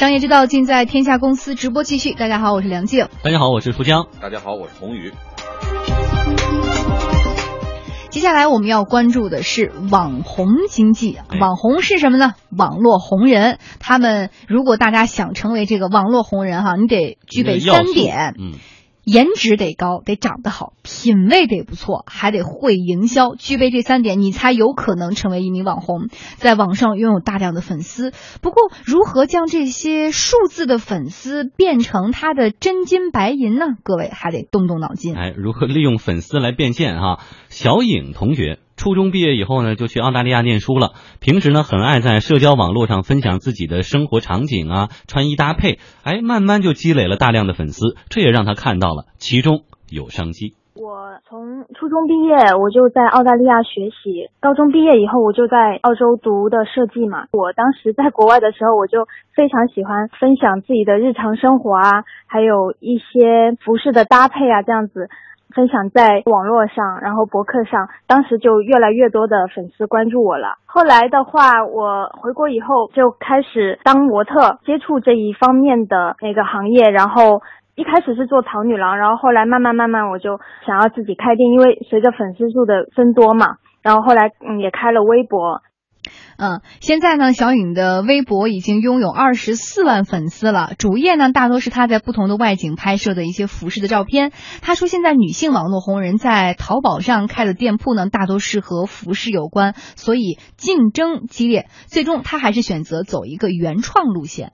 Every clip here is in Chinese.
商业之道尽在天下公司直播继续。大家好，我是梁静。大家好，我是富江。大家好，我是宏宇。接下来我们要关注的是网红经济。网红是什么呢？网络红人。他们如果大家想成为这个网络红人哈，你得具备三点。嗯。颜值得高，得长得好，品味得不错，还得会营销。具备这三点，你才有可能成为一名网红，在网上拥有大量的粉丝。不过，如何将这些数字的粉丝变成他的真金白银呢？各位还得动动脑筋。哎，如何利用粉丝来变现？哈，小颖同学。初中毕业以后呢，就去澳大利亚念书了。平时呢，很爱在社交网络上分享自己的生活场景啊，穿衣搭配。哎，慢慢就积累了大量的粉丝，这也让他看到了其中有商机。我从初中毕业，我就在澳大利亚学习。高中毕业以后，我就在澳洲读的设计嘛。我当时在国外的时候，我就非常喜欢分享自己的日常生活啊，还有一些服饰的搭配啊，这样子。分享在网络上，然后博客上，当时就越来越多的粉丝关注我了。后来的话，我回国以后就开始当模特，接触这一方面的那个行业。然后一开始是做淘女郎，然后后来慢慢慢慢我就想要自己开店，因为随着粉丝数的增多嘛，然后后来嗯也开了微博。嗯，现在呢，小颖的微博已经拥有二十四万粉丝了。主页呢，大多是她在不同的外景拍摄的一些服饰的照片。她说，现在女性网络红人在淘宝上开的店铺呢，大多是和服饰有关，所以竞争激烈。最终，她还是选择走一个原创路线。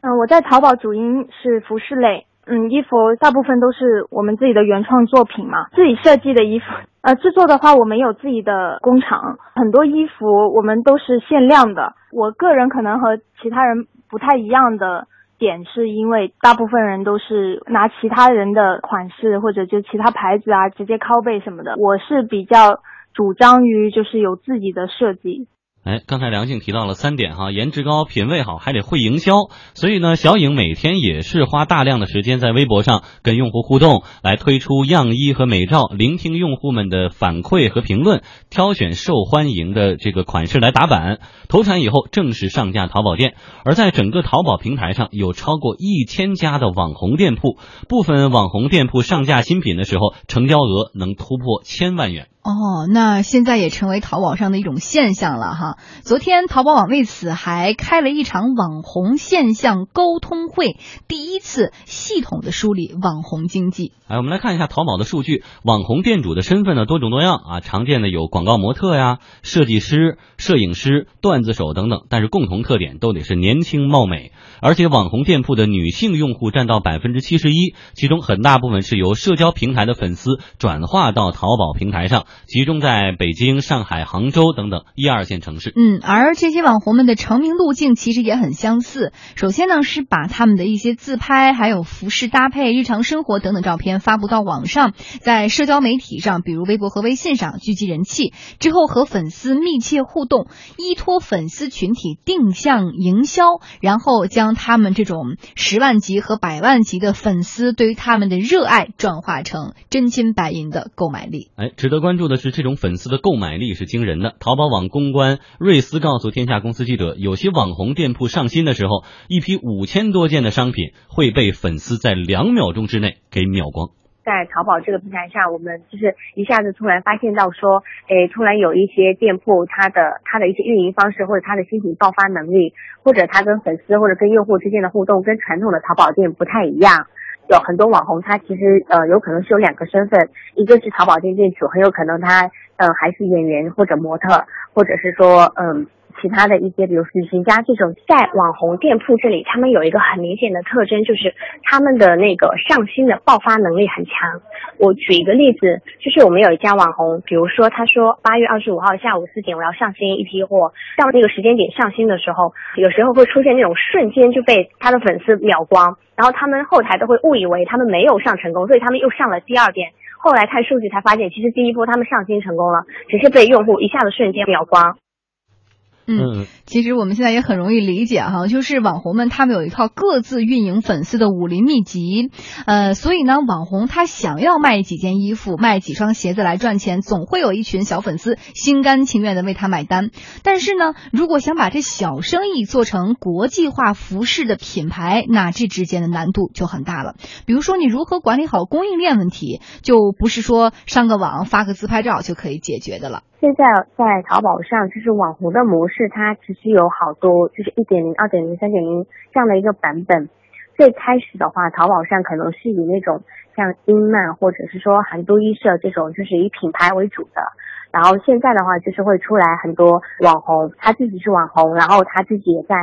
嗯，我在淘宝主营是服饰类。嗯，衣服大部分都是我们自己的原创作品嘛，自己设计的衣服。呃，制作的话，我们有自己的工厂，很多衣服我们都是限量的。我个人可能和其他人不太一样的点，是因为大部分人都是拿其他人的款式或者就其他牌子啊，直接拷贝什么的。我是比较主张于就是有自己的设计。哎，刚才梁静提到了三点哈，颜值高、品味好，还得会营销。所以呢，小颖每天也是花大量的时间在微博上跟用户互动，来推出样衣和美照，聆听用户们的反馈和评论，挑选受欢迎的这个款式来打版。投产以后正式上架淘宝店。而在整个淘宝平台上有超过一千家的网红店铺，部分网红店铺上架新品的时候，成交额能突破千万元。哦，那现在也成为淘宝上的一种现象了哈。昨天淘宝网为此还开了一场网红现象沟通会，第一次系统的梳理网红经济。哎，我们来看一下淘宝的数据，网红店主的身份呢多种多样啊，常见的有广告模特呀、设计师、摄影师、段子手等等，但是共同特点都得是年轻貌美，而且网红店铺的女性用户占到百分之七十一，其中很大部分是由社交平台的粉丝转化到淘宝平台上。集中在北京、上海、杭州等等一二线城市。嗯，而这些网红们的成名路径其实也很相似。首先呢，是把他们的一些自拍、还有服饰搭配、日常生活等等照片发布到网上，在社交媒体上，比如微博和微信上聚集人气。之后和粉丝密切互动，依托粉丝群体定向营销，然后将他们这种十万级和百万级的粉丝对于他们的热爱转化成真金白银的购买力。哎，值得关注。注的是这种粉丝的购买力是惊人的。淘宝网公关瑞思告诉天下公司记者，有些网红店铺上新的时候，一批五千多件的商品会被粉丝在两秒钟之内给秒光。在淘宝这个平台上，我们就是一下子突然发现到说，诶，突然有一些店铺，它的它的一些运营方式或者它的新品爆发能力，或者它跟粉丝或者跟用户之间的互动，跟传统的淘宝店不太一样。有很多网红，他其实呃有可能是有两个身份，一个是淘宝店店主，很有可能他呃还是演员或者模特，或者是说嗯。其他的一些，比如旅行家这种，在网红店铺这里，他们有一个很明显的特征，就是他们的那个上新的爆发能力很强。我举一个例子，就是我们有一家网红，比如说他说八月二十五号下午四点我要上新一批货，到那个时间点上新的时候，有时候会出现那种瞬间就被他的粉丝秒光，然后他们后台都会误以为他们没有上成功，所以他们又上了第二遍，后来看数据才发现，其实第一波他们上新成功了，只是被用户一下子瞬间秒光。嗯，其实我们现在也很容易理解哈，就是网红们他们有一套各自运营粉丝的武林秘籍，呃，所以呢，网红他想要卖几件衣服、卖几双鞋子来赚钱，总会有一群小粉丝心甘情愿的为他买单。但是呢，如果想把这小生意做成国际化服饰的品牌，那这之间的难度就很大了。比如说，你如何管理好供应链问题，就不是说上个网发个自拍照就可以解决的了。现在在淘宝上，就是网红的模式，它其实有好多，就是一点零、二点零、三点零这样的一个版本。最开始的话，淘宝上可能是以那种像英曼或者是说韩都衣舍这种，就是以品牌为主的。然后现在的话，就是会出来很多网红，他自己是网红，然后他自己也在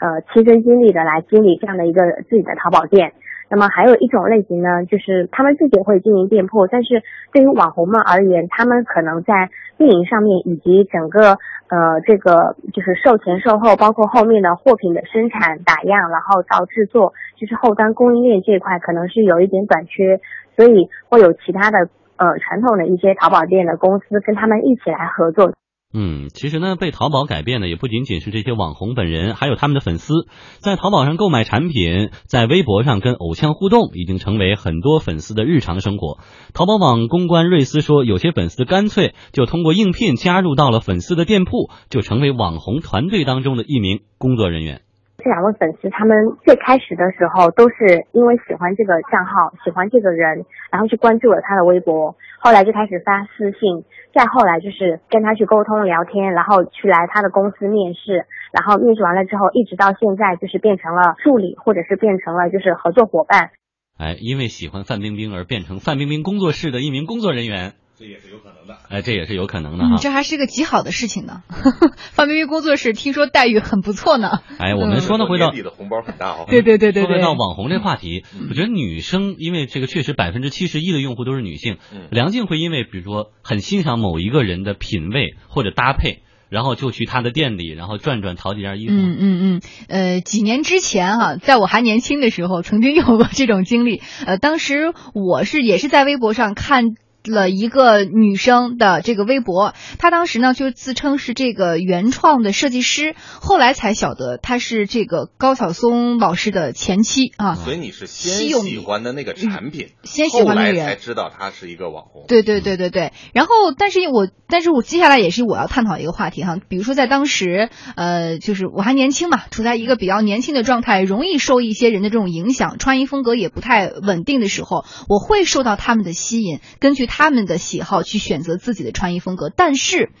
呃亲身经历的来经历这样的一个自己的淘宝店。那么还有一种类型呢，就是他们自己会经营店铺，但是对于网红们而言，他们可能在运营上面以及整个呃这个就是售前售后，包括后面的货品的生产打样，然后到制作，就是后端供应链这一块可能是有一点短缺，所以会有其他的呃传统的一些淘宝店的公司跟他们一起来合作。嗯，其实呢，被淘宝改变的也不仅仅是这些网红本人，还有他们的粉丝。在淘宝上购买产品，在微博上跟偶像互动，已经成为很多粉丝的日常生活。淘宝网公关瑞斯说，有些粉丝干脆就通过应聘加入到了粉丝的店铺，就成为网红团队当中的一名工作人员。这两位粉丝，他们最开始的时候都是因为喜欢这个账号，喜欢这个人，然后去关注了他的微博，后来就开始发私信，再后来就是跟他去沟通聊天，然后去来他的公司面试，然后面试完了之后，一直到现在就是变成了助理，或者是变成了就是合作伙伴。哎，因为喜欢范冰冰而变成范冰冰工作室的一名工作人员。这也是的，哎，这也是有可能的哈。这还是个极好的事情呢。范冰冰工作室听说待遇很不错呢。哎，我们说呢，回到年底的红包很大哦。对对对对。说回到网红这话题，我觉得女生因为这个确实百分之七十一的用户都是女性。梁静会因为比如说很欣赏某一个人的品味或者搭配，然后就去他的店里，然后转转淘几件衣服。嗯嗯嗯。呃，几年之前哈，在我还年轻的时候，曾经有过这种经历。呃，当时我是也是在微博上看。了一个女生的这个微博，她当时呢就自称是这个原创的设计师，后来才晓得她是这个高晓松老师的前妻啊。所以你是先喜欢的那个产品，先喜欢那个人才知道她是一个网红。对对对对对。然后，但是我，但是我接下来也是我要探讨一个话题哈，比如说在当时，呃，就是我还年轻嘛，处在一个比较年轻的状态，容易受一些人的这种影响，穿衣风格也不太稳定的时候，我会受到他们的吸引，根据他。们的喜好去选择自己的穿衣风格，但是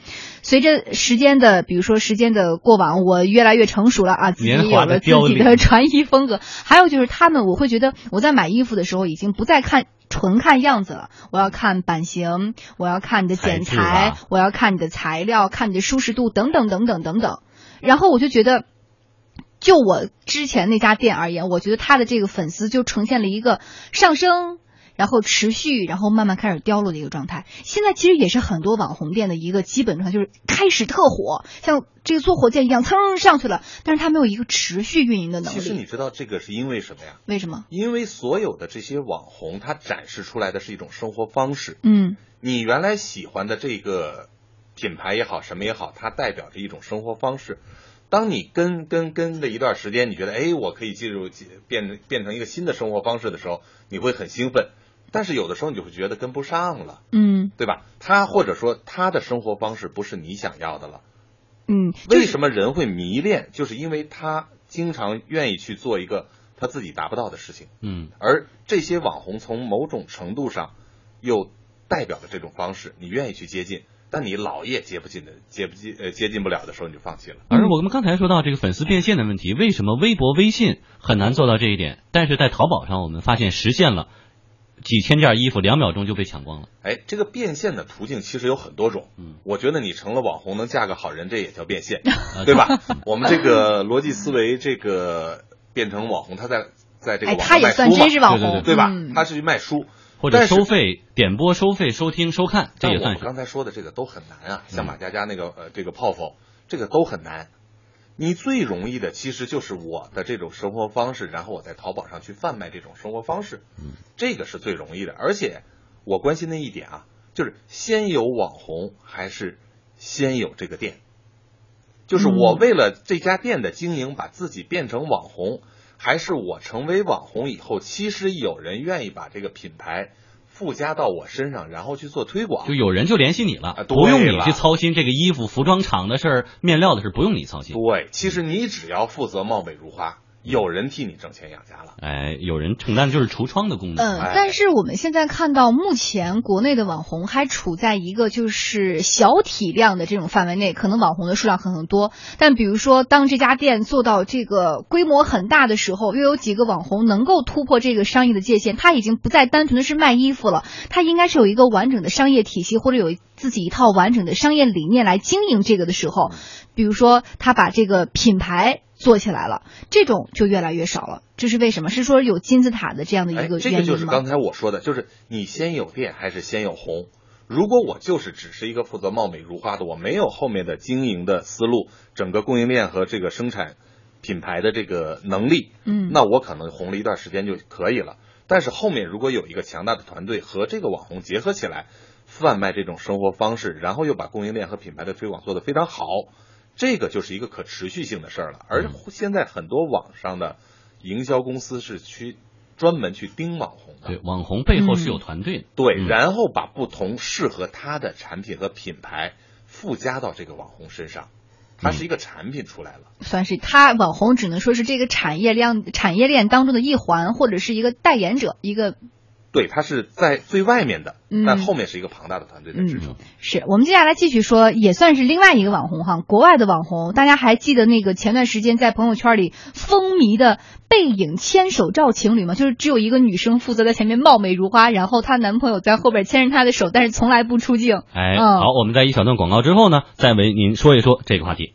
随着时间的，比如说时间的过往，我越来越成熟了啊，自己有了自己的穿衣风格。还有就是他们，我会觉得我在买衣服的时候已经不再看纯看样子了，我要看版型，我要看你的剪裁，我要看你的材料，看你的舒适度等等等等等等。然后我就觉得，就我之前那家店而言，我觉得他的这个粉丝就呈现了一个上升。然后持续，然后慢慢开始凋落的一个状态。现在其实也是很多网红店的一个基本状态，就是开始特火，像这个坐火箭一样蹭上去了，但是它没有一个持续运营的能力。其实你知道这个是因为什么呀？为什么？因为所有的这些网红，他展示出来的是一种生活方式。嗯，你原来喜欢的这个品牌也好，什么也好，它代表着一种生活方式。当你跟跟跟了一段时间，你觉得哎，我可以进入变变成一个新的生活方式的时候，你会很兴奋。但是有的时候你就会觉得跟不上了，嗯，对吧？他或者说他的生活方式不是你想要的了，嗯。为什么人会迷恋？就是因为他经常愿意去做一个他自己达不到的事情，嗯。而这些网红从某种程度上又代表了这种方式，你愿意去接近，但你老也接不进的，接不进呃接近不了的时候你就放弃了。而我们刚才说到这个粉丝变现的问题，为什么微博、微信很难做到这一点？但是在淘宝上我们发现实现了。几千件衣服两秒钟就被抢光了。哎，这个变现的途径其实有很多种。嗯，我觉得你成了网红能嫁个好人，这也叫变现，对吧？我们这个逻辑思维，这个变成网红，他在在这个网他也算真是网红，对吧？他是去卖书或者收费点播、收费收听、收看，这也算是。刚才说的这个都很难啊，像马佳佳那个呃这个泡泡，这个都很难。你最容易的其实就是我的这种生活方式，然后我在淘宝上去贩卖这种生活方式，嗯，这个是最容易的。而且我关心的一点啊，就是先有网红还是先有这个店？就是我嗯为了这家店的经营，把自己变成网红，还是我成为网红以后，其实有人愿意把这个品牌附加到我身上，然后去做推广就。有人就联系你了，不用你去操心这个衣服、服装厂的事儿、面料的事儿，不用你操心。对，其实你只要负责貌美如花，有人替你挣钱养家了。哎，有人承担就是橱窗的功能。嗯，哎但是我们现在看到，目前国内的网红还处在一个就是小体量的这种范围内，可能网红的数量很很多。但比如说，当这家店做到这个规模很大的时候，又有几个网红能够突破这个商业的界限，他已经不再单纯的是卖衣服了，他应该是有一个完整的商业体系，或者有自己一套完整的商业理念来经营这个的时候，比如说他把这个品牌。做起来了，这种就越来越少了。这是为什么？是说有金字塔的这样的哎一个，这原因吗？个就是刚才我说的，就是你先有店还是先有红？如果我就是只是一个负责貌美如花的，我没有后面的经营的思路，整个供应链和这个生产品牌的这个能力，嗯，那我可能红了一段时间就可以了。但是后面如果有一个强大的团队和这个网红结合起来，贩卖这种生活方式，然后又把供应链和品牌的推广做得非常好，这个就是一个可持续性的事儿了。而嗯现在很多网上的营销公司是去专门去盯网红的，对，网红背后是有团队的。对，嗯然后把不同适合他的产品和品牌附加到这个网红身上，它是一个产品出来了。算是他网红只能说是这个产业链产业链当中的一环，或者是一个代言者，一个对，它是在最外面的，嗯但后面是一个庞大的团队在支撑。是我们接下来继续说，也算是另外一个网红哈，国外的网红，大家还记得那个前段时间在朋友圈里风靡的背影牵手照情侣吗？就是只有一个女生负责在前面貌美如花，然后她男朋友在后边牵着她的手，但是从来不出镜。哎，嗯好，我们在一小段广告之后呢，再为您说一说这个话题。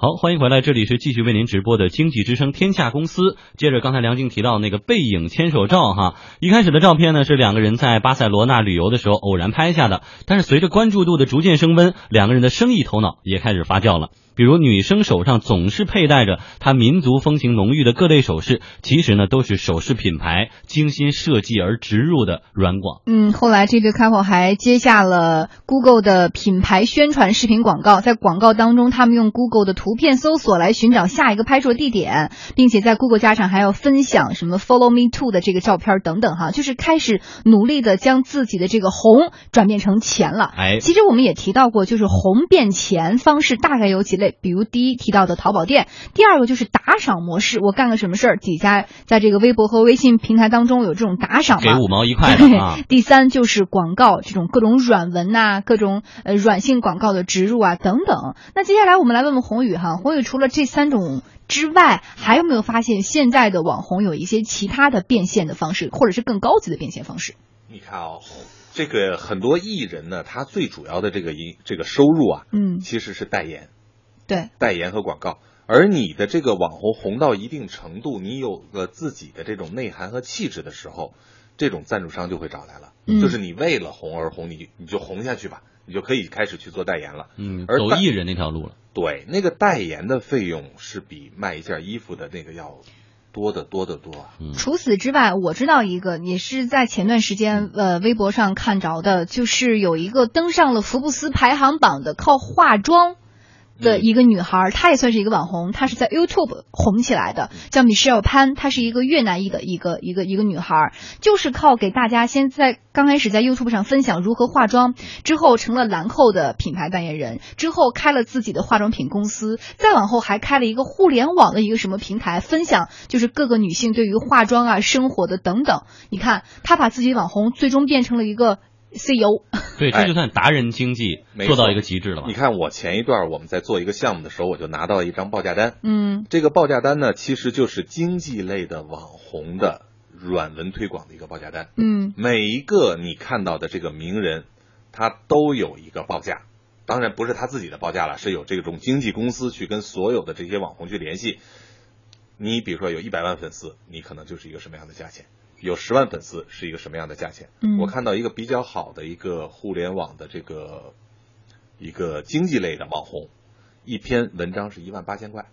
好，欢迎回来，这里是继续为您直播的经济之声天下公司。接着刚才梁静提到那个背影牵手照哈，一开始的照片呢是两个人在巴塞罗那旅游的时候偶然拍下的，但是随着关注度的逐渐升温，两个人的生意头脑也开始发酵了。比如女生手上总是佩戴着她民族风情浓郁的各类首饰，其实呢都是首饰品牌精心设计而植入的软广。嗯，后来这对 couple 还接下了 Google 的品牌宣传视频广告，在广告当中，他们用 Google 的图片搜索来寻找下一个拍摄地点，并且在 Google 加上还要分享什么 Follow Me To 的这个照片等等哈，就是开始努力的将自己的这个红转变成钱了。哎，其实我们也提到过，就是红变钱方式大概有几类，比如第一提到的淘宝店，第二个就是打赏模式，我干个什么事儿，底下在这个微博和微信平台当中有这种打赏嘛，给五毛一块的啊。第三就是广告这种各种软文呐、各种呃软性广告的植入啊等等。那接下来我们来问问宏宇哈，宏宇除了这三种之外，还有没有发现现在的网红有一些其他的变现的方式，或者是更高级的变现方式？你看啊、这个很多艺人呢，他最主要的这个营这个收入啊，嗯，其实是代言、对，代言和广告。而你的这个网红红到一定程度，你有了自己的这种内涵和气质的时候，这种赞助商就会找来了。嗯就是你为了红而红，你你就红下去吧，你就可以开始去做代言了。嗯，而走艺人那条路了。对，那个代言的费用是比卖一件衣服的那个要多得多得多啊。嗯，除此之外，我知道一个，也是在前段时间呃微博上看着的，就是有一个登上了福布斯排行榜的靠化妆。的一个女孩，她也算是一个网红，她是在 YouTube 红起来的，叫 Michelle Pan，她是一个越南裔的一个一个一个女孩，就是靠给大家先在刚开始在 YouTube 上分享如何化妆，之后成了兰蔻的品牌代言人，之后开了自己的化妆品公司，再往后还开了一个互联网的一个什么平台，分享就是各个女性对于化妆啊、生活的等等。你看，她把自己网红最终变成了一个 CEO。对，这哎就算达人经济做到一个极致了吧你？看我前一段我们在做一个项目的时候，我就拿到了一张报价单。嗯这个报价单呢，其实就是经济类的网红的软文推广的一个报价单。嗯每一个你看到的这个名人，他都有一个报价，当然不是他自己的报价了，是有这种经纪公司去跟所有的这些网红去联系。你比如说有一百万粉丝，你可能就是一个什么样的价钱；有十万粉丝是一个什么样的价钱。嗯我看到一个比较好的一个互联网的这个一个经济类的网红，一篇文章是一万八千块。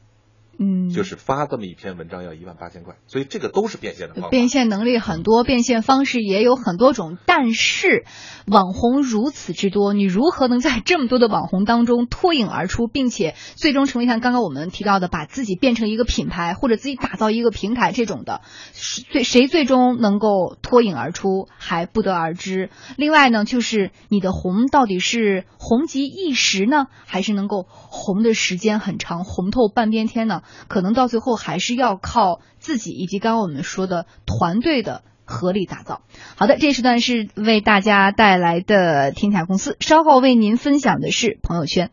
嗯，就是发这么一篇文章要一万八千块，所以这个都是变现的方法。变现能力很多，变现方式也有很多种，但是网红如此之多，你如何能在这么多的网红当中脱颖而出，并且最终成为像刚刚我们提到的，把自己变成一个品牌，或者自己打造一个平台这种的，最谁最终能够脱颖而出还不得而知。另外呢，就是你的红到底是红极一时呢，还是能够红的时间很长，红透半边天呢？可能到最后还是要靠自己以及刚刚我们说的团队的合力打造。好的，这时段是为大家带来的天下公司，稍后为您分享的是朋友圈。